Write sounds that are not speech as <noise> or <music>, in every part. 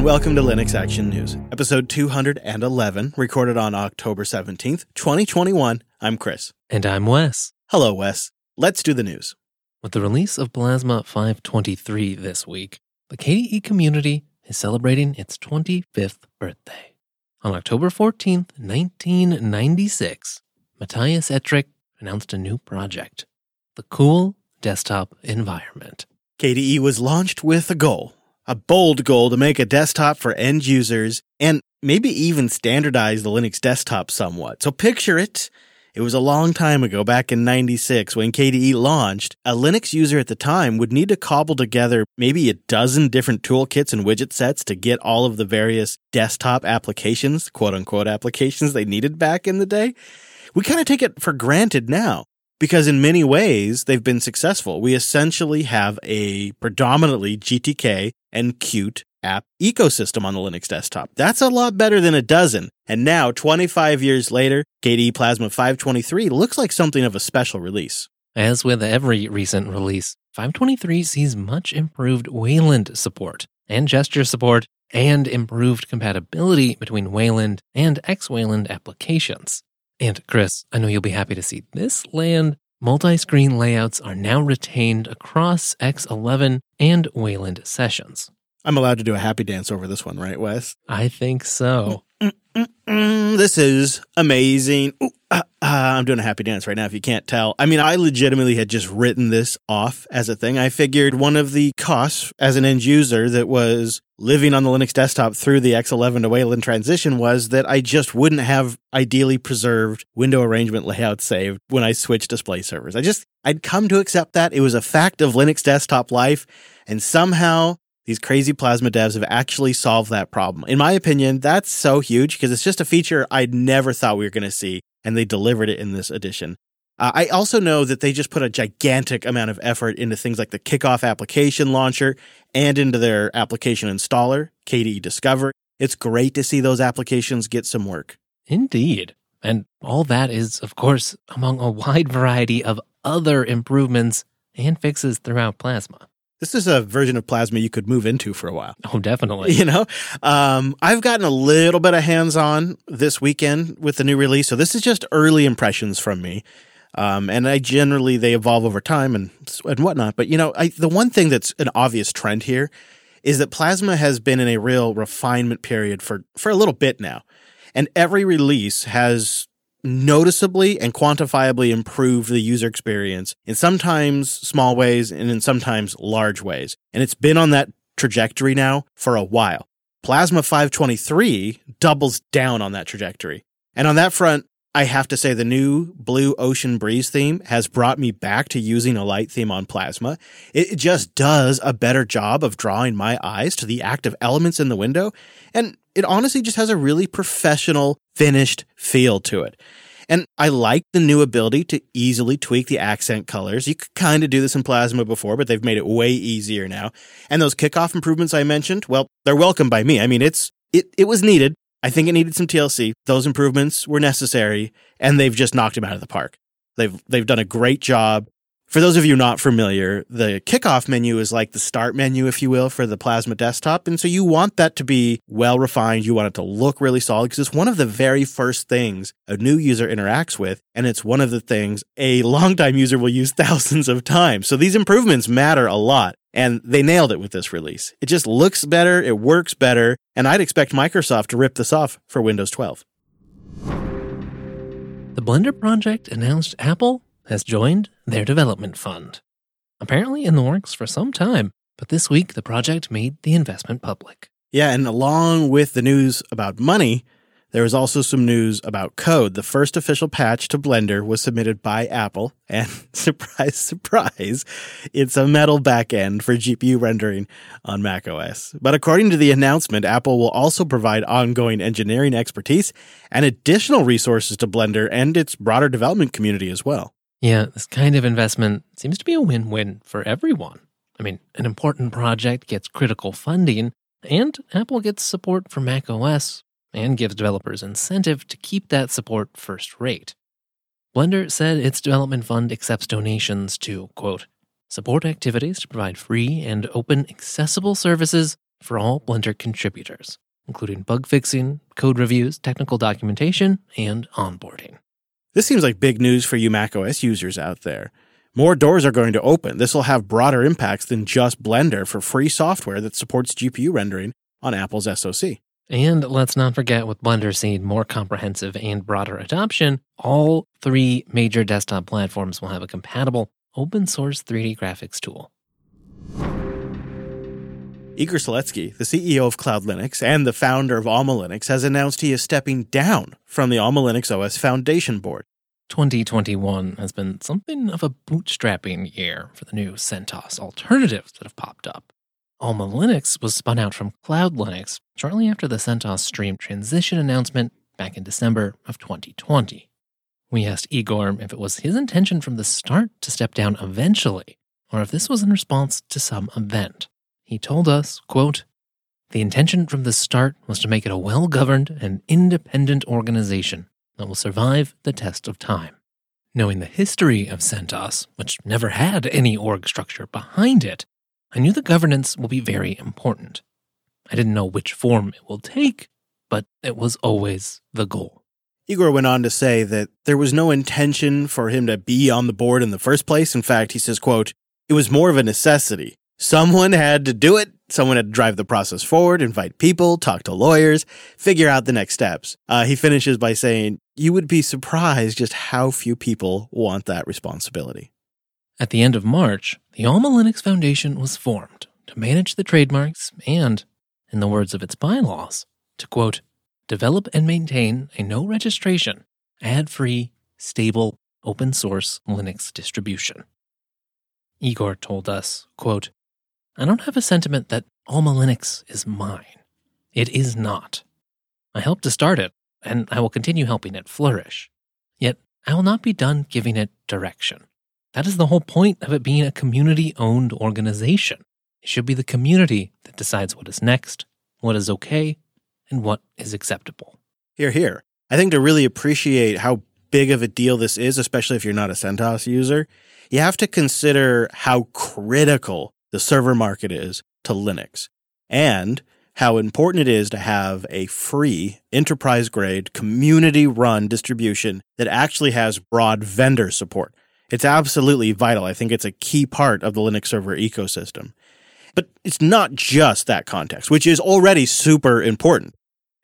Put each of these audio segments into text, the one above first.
and welcome to Linux Action News, episode 211, recorded on October 17th, 2021. I'm Chris. And I'm Wes. Hello, Wes. Let's do the news. With the release of Plasma 523 this week, the KDE community is celebrating its 25th birthday. On October 14th, 1996, Matthias Ettrich announced a new project, the Cool Desktop Environment. KDE was launched with a goal, a bold goal to make a desktop for end users and maybe even standardize the Linux desktop somewhat. So picture it. It was a long time ago, back in 96, when KDE launched. A Linux user at the time would need to cobble together maybe a dozen different toolkits and widget sets to get all of the various desktop applications, quote unquote applications they needed back in the day. We kind of take it for granted now because in many ways they've been successful. We essentially have a predominantly GTK and Qt app ecosystem on the Linux desktop. That's a lot better than a dozen. And now, 25 years later, KDE Plasma 523 looks like something of a special release. As with every recent release, 523 sees much improved Wayland support and gesture support and improved compatibility between Wayland and X Wayland applications. And Chris, I know you'll be happy to see this land. Multi screen layouts are now retained across X11 and Wayland sessions. I'm allowed to do a happy dance over this one, right, Wes? I think so. This is amazing. Ooh, uh, uh, I'm doing a happy dance right now, if you can't tell. I mean, I legitimately had just written this off as a thing. I figured one of the costs as an end user that was living on the Linux desktop through the X11 to Wayland transition was that I just wouldn't have ideally preserved window arrangement layout saved when I switched display servers. I just, I'd come to accept that. It was a fact of Linux desktop life. And somehow these crazy Plasma devs have actually solved that problem. In my opinion, that's so huge because it's just a feature I'd never thought we were going to see, and they delivered it in this edition. Uh, I also know that they just put a gigantic amount of effort into things like the kickoff application launcher and into their application installer, KDE Discover. It's great to see those applications get some work. Indeed. And all that is, of course, among a wide variety of other improvements and fixes throughout Plasma. This is a version of Plasma you could move into for a while. Oh, definitely. <laughs> You know, um, I've gotten a little bit of hands on this weekend with the new release. So this is just early impressions from me. Um, and I generally, they evolve over time and, and whatnot. But, you know, I, the one thing that's an obvious trend here is that Plasma has been in a real refinement period for, for a little bit now. And every release has noticeably and quantifiably improve the user experience in sometimes small ways and in sometimes large ways. And it's been on that trajectory now for a while. Plasma 523 doubles down on that trajectory. And on that front, I have to say the new Blue Ocean Breeze theme has brought me back to using a light theme on Plasma. It just does a better job of drawing my eyes to the active elements in the window. And it honestly just has a really professional, finished feel to it. And I like the new ability to easily tweak the accent colors. You could kind of do this in Plasma before, but they've made it way easier now. And those kickoff improvements I mentioned, well, they're welcome by me. I mean, it's it it was needed. I think it needed some TLC. Those improvements were necessary, and they've just knocked him out of the park. They've they've done a great job. For those of you not familiar, the kickoff menu is like the start menu, if you will, for the Plasma desktop. And so you want that to be well refined. You want it to look really solid because it's one of the very first things a new user interacts with. And it's one of the things a longtime user will use <laughs> thousands of times. So these improvements matter a lot. And they nailed it with this release. It just looks better, it works better, and I'd expect Microsoft to rip this off for Windows 12. The Blender project announced Apple has joined their development fund. Apparently in the works for some time, but this week the project made the investment public. Yeah, and along with the news about money, there was also some news about code. The first official patch to Blender was submitted by Apple, and <laughs> surprise, surprise, it's a metal backend for GPU rendering on macOS. But according to the announcement, Apple will also provide ongoing engineering expertise and additional resources to Blender and its broader development community as well. Yeah, this kind of investment seems to be a win win for everyone. I mean, an important project gets critical funding, and Apple gets support for macOS and gives developers incentive to keep that support first rate. Blender said its development fund accepts donations to, quote, support activities to provide free and open accessible services for all Blender contributors, including bug fixing, code reviews, technical documentation, and onboarding. This seems like big news for you macOS users out there. More doors are going to open. This will have broader impacts than just Blender for free software that supports GPU rendering on Apple's SoC. And let's not forget, with Blender seeing more comprehensive and broader adoption, all three major desktop platforms will have a compatible open source 3D graphics tool. Igor Seletskiy, the CEO of Cloud Linux and the founder of Alma Linux, has announced he is stepping down from the Alma Linux OS Foundation Board. 2021 has been something of a bootstrapping year for the new CentOS alternatives that have popped up. Alma Linux was spun out from Cloud Linux shortly after the CentOS Stream transition announcement back in December of 2020. We asked Igor if it was his intention from the start to step down eventually, or if this was in response to some event. He told us, quote, the intention from the start was to make it a well governed and independent organization that will survive the test of time. Knowing the history of CentOS, which never had any org structure behind it, I knew the governance will be very important. I didn't know which form it will take, but it was always the goal. Igor went on to say that there was no intention for him to be on the board in the first place. In fact, he says, quote, it was more of a necessity. Someone had to do it. Someone had to drive the process forward, invite people, talk to lawyers, figure out the next steps. Uh, he finishes by saying, You would be surprised just how few people want that responsibility. At the end of March, the Alma Linux Foundation was formed to manage the trademarks and, in the words of its bylaws, to quote, develop and maintain a no registration, ad free, stable, open source Linux distribution. Igor told us, quote, I don't have a sentiment that Alma Linux is mine. It is not. I helped to start it, and I will continue helping it flourish. Yet I will not be done giving it direction. That is the whole point of it being a community owned organization. It should be the community that decides what is next, what is okay, and what is acceptable. Here, here. I think to really appreciate how big of a deal this is, especially if you're not a CentOS user, you have to consider how critical the server market is to Linux and how important it is to have a free, enterprise grade, community run distribution that actually has broad vendor support. It's absolutely vital. I think it's a key part of the Linux server ecosystem. But it's not just that context, which is already super important,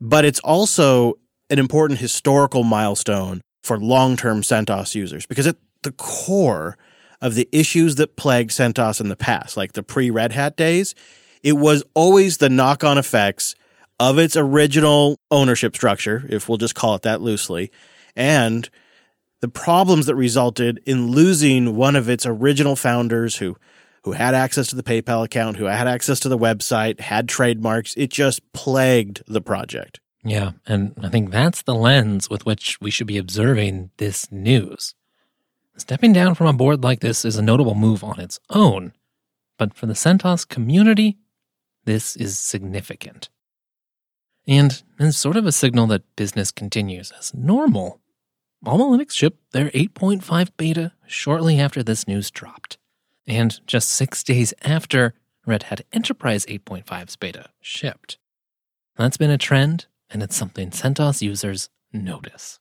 but it's also an important historical milestone for long term CentOS users because at the core of the issues that plagued CentOS in the past, like the pre Red Hat days, it was always the knock on effects of its original ownership structure, if we'll just call it that loosely, and the problems that resulted in losing one of its original founders who who had access to the PayPal account, who had access to the website, had trademarks. It just plagued the project. Yeah, and I think that's the lens with which we should be observing this news. Stepping down from a board like this is a notable move on its own, but for the CentOS community, this is significant. And it's sort of a signal that business continues as normal. Alma Linux shipped their 8.5 beta shortly after this news dropped. And just six days after, Red Hat Enterprise 8.5's beta shipped. That's been a trend, and it's something CentOS users notice.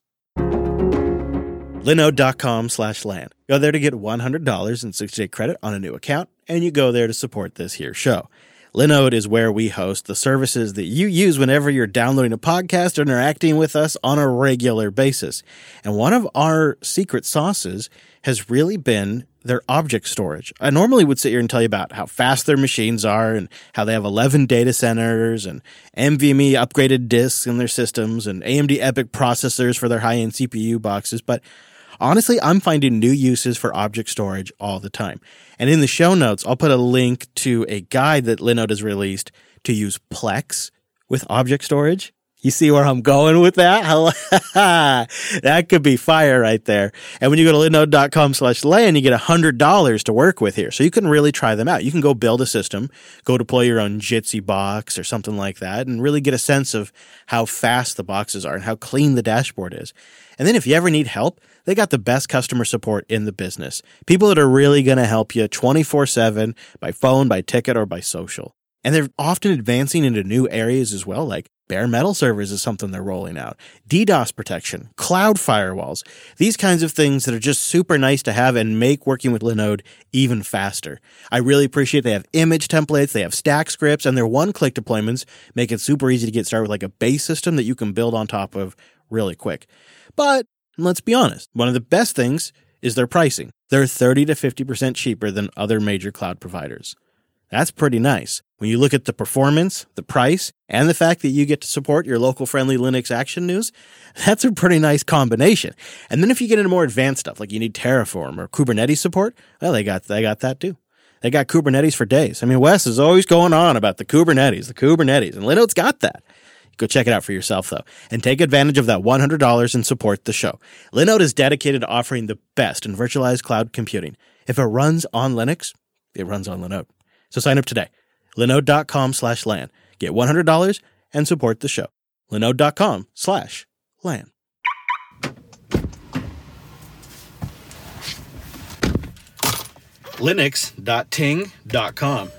Linode.com slash LAN. Go there to get $100 in 60 day credit on a new account, and you go there to support this here show. Linode is where we host the services that you use whenever you're downloading a podcast or interacting with us on a regular basis. And one of our secret sauces has really been their object storage. I normally would sit here and tell you about how fast their machines are and how they have 11 data centers and NVMe upgraded disks in their systems and AMD EPYC processors for their high end CPU boxes. But honestly, I'm finding new uses for object storage all the time. And in the show notes, I'll put a link to a guide that Linode has released to use Plex with object storage. You see where I'm going with that? <laughs> that could be fire right there. And when you go to linode.com slash LAN, you get $100 to work with here. So you can really try them out. You can go build a system, go deploy your own Jitsi box or something like that, and really get a sense of how fast the boxes are and how clean the dashboard is. And then if you ever need help, they got the best customer support in the business. People that are really going to help you 24 7 by phone, by ticket, or by social. And they're often advancing into new areas as well, like bare metal servers is something they're rolling out, DDoS protection, cloud firewalls, these kinds of things that are just super nice to have and make working with Linode even faster. I really appreciate they have image templates, they have stack scripts, and their one click deployments make it super easy to get started with like a base system that you can build on top of really quick. But let's be honest, one of the best things is their pricing. They're 30 to 50% cheaper than other major cloud providers. That's pretty nice. When you look at the performance, the price, and the fact that you get to support your local friendly Linux action news, <laughs> that's a pretty nice combination. And then if you get into more advanced stuff, like you need Terraform or Kubernetes support, well, they got, they got that too. They got Kubernetes for days. I mean, Wes is always going on about the Kubernetes, the Kubernetes, and Linode's got that. Go check it out for yourself, though, and take advantage of that $100 and support the show. Linode is dedicated to offering the best in virtualized cloud computing. If it runs on Linux, it runs on Linode. So sign up today. Linode.com slash LAN. Get $100 and support the show. Linode.com slash LAN. Linux.ting.com.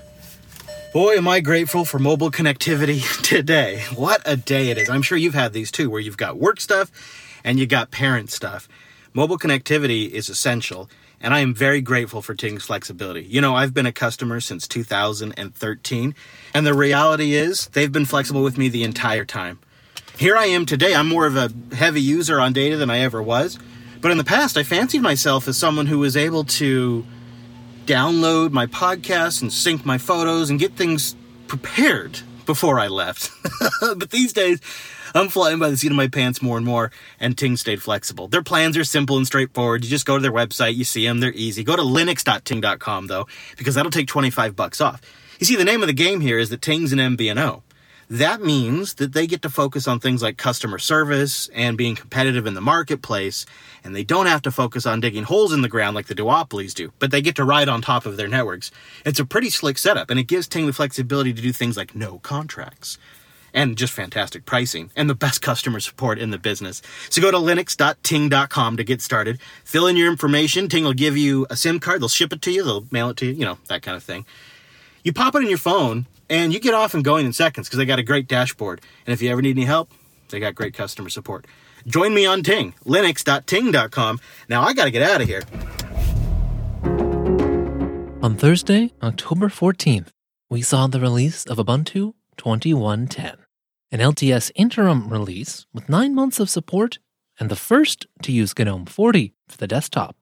Boy, am I grateful for mobile connectivity <laughs> today. What a day it is. I'm sure you've had these too, where you've got work stuff and you got parent stuff. Mobile connectivity is essential and I am very grateful for Ting's flexibility. You know, I've been a customer since 2013, and the reality is they've been flexible with me the entire time. Here I am today. I'm more of a heavy user on data than I ever was, but in the past, I fancied myself as someone who was able to download my podcast and sync my photos and get things prepared before I left. <laughs> but these days, I'm flying by the seat of my pants more and more, and Ting stayed flexible. Their plans are simple and straightforward. You just go to their website, you see them, they're easy. Go to linux.ting.com though, because that'll take 25 bucks off. You see, the name of the game here is that Ting's an MVNO. That means that they get to focus on things like customer service and being competitive in the marketplace, and they don't have to focus on digging holes in the ground like the duopolies do, but they get to ride on top of their networks. It's a pretty slick setup, and it gives Ting the flexibility to do things like no contracts and just fantastic pricing and the best <laughs> customer support in the business. So go to linux.ting.com to get started. Fill in your information. Ting will give you a SIM card. They'll ship it to you. They'll mail it to you, you know, that kind of thing. You pop it in your phone and you get off and going in seconds because they got a great dashboard. And if you ever need any help, they got great customer support. Join me on Ting, linux.ting.com. Now I got to get out of here. On Thursday, October 14th, we saw the release of Ubuntu 2110 an LTS interim release with nine months of support and the first to use GNOME 40 for the desktop.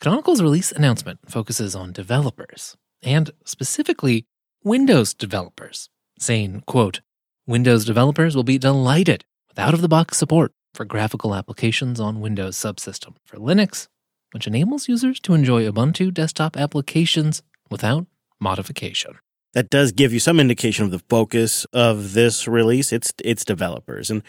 Canonical's release announcement focuses on developers, and specifically Windows developers, saying, quote, Windows developers will be delighted with out-of-the-box support for graphical applications on Windows subsystem for Linux, which enables users to enjoy Ubuntu desktop applications without modification that does give you some indication of the focus of this release. It's it's developers and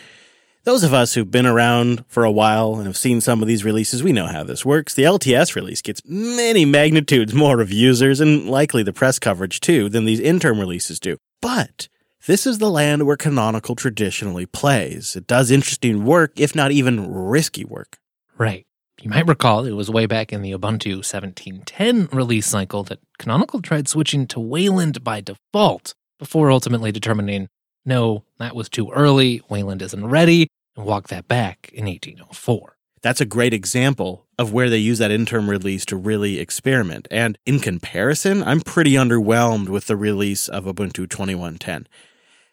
those of us who've been around for a while and have seen some of these releases, we know how this works. The LTS release gets many magnitudes more of users and likely the press coverage too than these interim releases do. But this is the land where Canonical traditionally plays. It does interesting work, if not even risky work. Right. You might recall it was way back in the Ubuntu 1710 release cycle that Canonical tried switching to Wayland by default before ultimately determining no, that was too early, Wayland isn't ready, and walked that back in 1804. That's a great example of where they use that interim release to really experiment. And in comparison, I'm pretty underwhelmed with the release of Ubuntu 2110.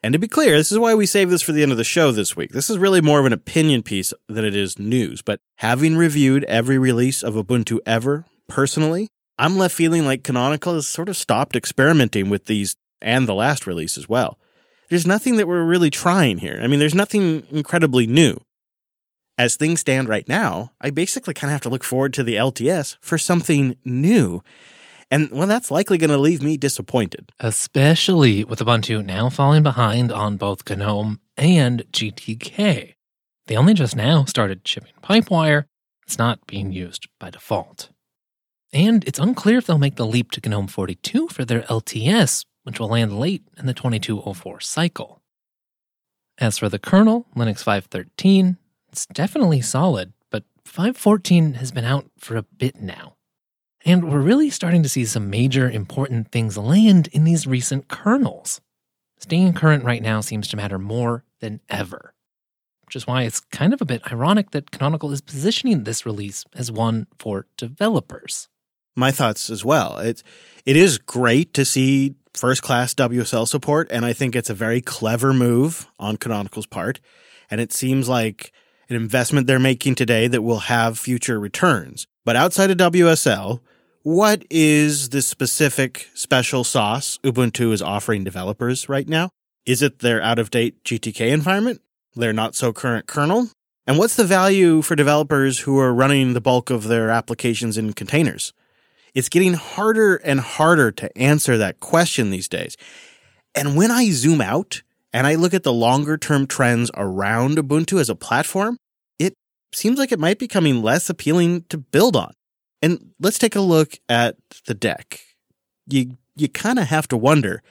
And to be clear, this is why we save this for the end of the show this week. This is really more of an opinion piece than it is news. But having reviewed every release of Ubuntu ever, personally, I'm left feeling like Canonical has sort of stopped experimenting with these and the last release as well. There's nothing that we're really trying here. I mean, there's nothing incredibly new. As things stand right now, I basically kind of have to look forward to the LTS for something new. And well, that's likely going to leave me disappointed. Especially with Ubuntu now falling behind on both GNOME and GTK. They only just now started shipping Pipewire. It's not being used by default. And it's unclear if they'll make the leap to GNOME 42 for their LTS, which will land late in the 2204 cycle. As for the kernel, Linux 513, it's definitely solid, but 514 has been out for a bit now. And we're really starting to see some major important things land in these recent kernels. Staying current right now seems to matter more than ever, which is why it's kind of a bit ironic that Canonical is positioning this release as one for developers. My thoughts as well. It, it is great to see first class WSL support, and I think it's a very clever move on Canonical's part. And it seems like an investment they're making today that will have future returns. But outside of WSL, what is the specific special sauce Ubuntu is offering developers right now? Is it their out of date GTK environment, their not so current kernel? And what's the value for developers who are running the bulk of their applications in containers? It's getting harder and harder to answer that question these days. And when I zoom out and I look at the longer term trends around Ubuntu as a platform, it seems like it might be becoming less appealing to build on. And let's take a look at the deck. You you kind of have to wonder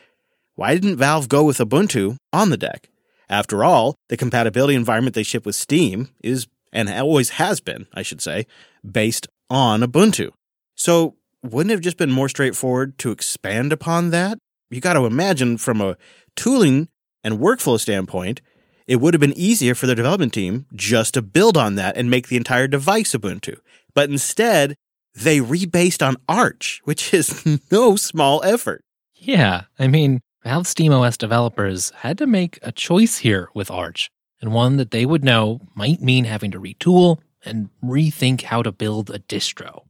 why didn't Valve go with Ubuntu on the deck? After all, the compatibility environment they ship with Steam is and always has been, I should say, based on Ubuntu. So, wouldn't have just been more straightforward to expand upon that? You got to imagine from a tooling and workflow standpoint, it would have been easier for the development team just to build on that and make the entire device Ubuntu. But instead, they rebased on Arch, which <laughs> is no small effort. Yeah, I mean, Valve SteamOS developers had to make a choice here with Arch, and one that they would know might mean having to retool and rethink how to build a distro.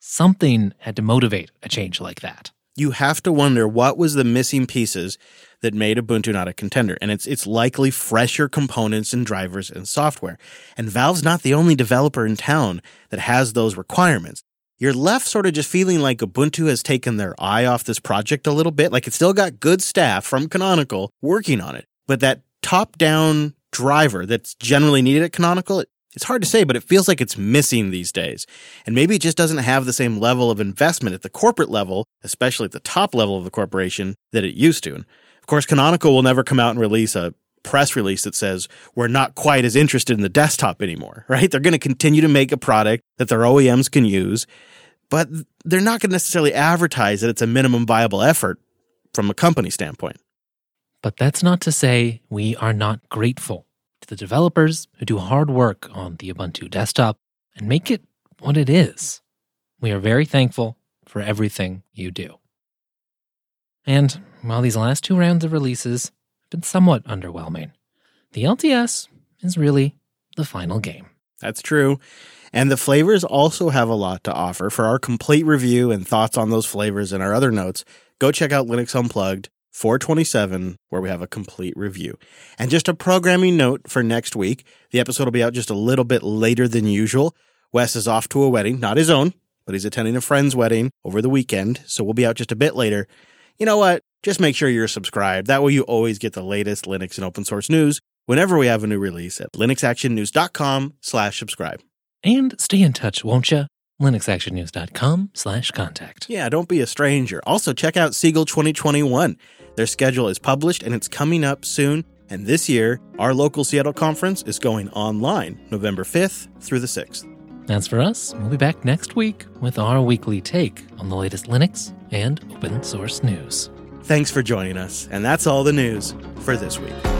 Something had to motivate a change like that. You have to wonder what was the missing pieces that made Ubuntu not a contender. And it's it's likely fresher components and drivers and software. And Valve's not the only developer in town that has those requirements. You're left sort of just feeling like Ubuntu has taken their eye off this project a little bit. Like it's still got good staff from Canonical working on it, but that top down driver that's generally needed at Canonical, it's hard to say, but it feels like it's missing these days. And maybe it just doesn't have the same level of investment at the corporate level, especially at the top level of the corporation, that it used to. And of course, Canonical will never come out and release a press release that says we're not quite as interested in the desktop anymore, <laughs> right? They're going to continue to make a product that their OEMs can use, but they're not going to necessarily advertise that it's a minimum viable effort from a company standpoint. But that's not to say we are not grateful the developers who do hard work on the Ubuntu desktop and make it what it is. We are very thankful for everything you do. And while these last two rounds of releases have been somewhat underwhelming, the LTS is really the final game. That's true. And the flavors also have a lot to offer. For our complete review and thoughts on those flavors and our other notes, go check out Linux Unplugged 427, where we have a complete review. And just a programming note for next week the episode will be out just a little bit later than usual. Wes is off to a wedding, not his own, but he's attending a friend's wedding over the weekend. So we'll be out just a bit later. You know what? Just make sure you're subscribed. That way you always get the latest Linux and open source news whenever we have a new release at linuxactionnews.com slash subscribe. And stay in touch, won't you? linuxactionnews.com slash contact. Yeah, don't be a stranger. Also, check out SeaGL 2021. Their schedule is published and it's coming up soon. And this year, our local Seattle conference is going online November 5th through the 6th. As for us, we'll be back next week with our weekly take on the latest Linux and open source news. Thanks for joining us. And that's all the news for this week.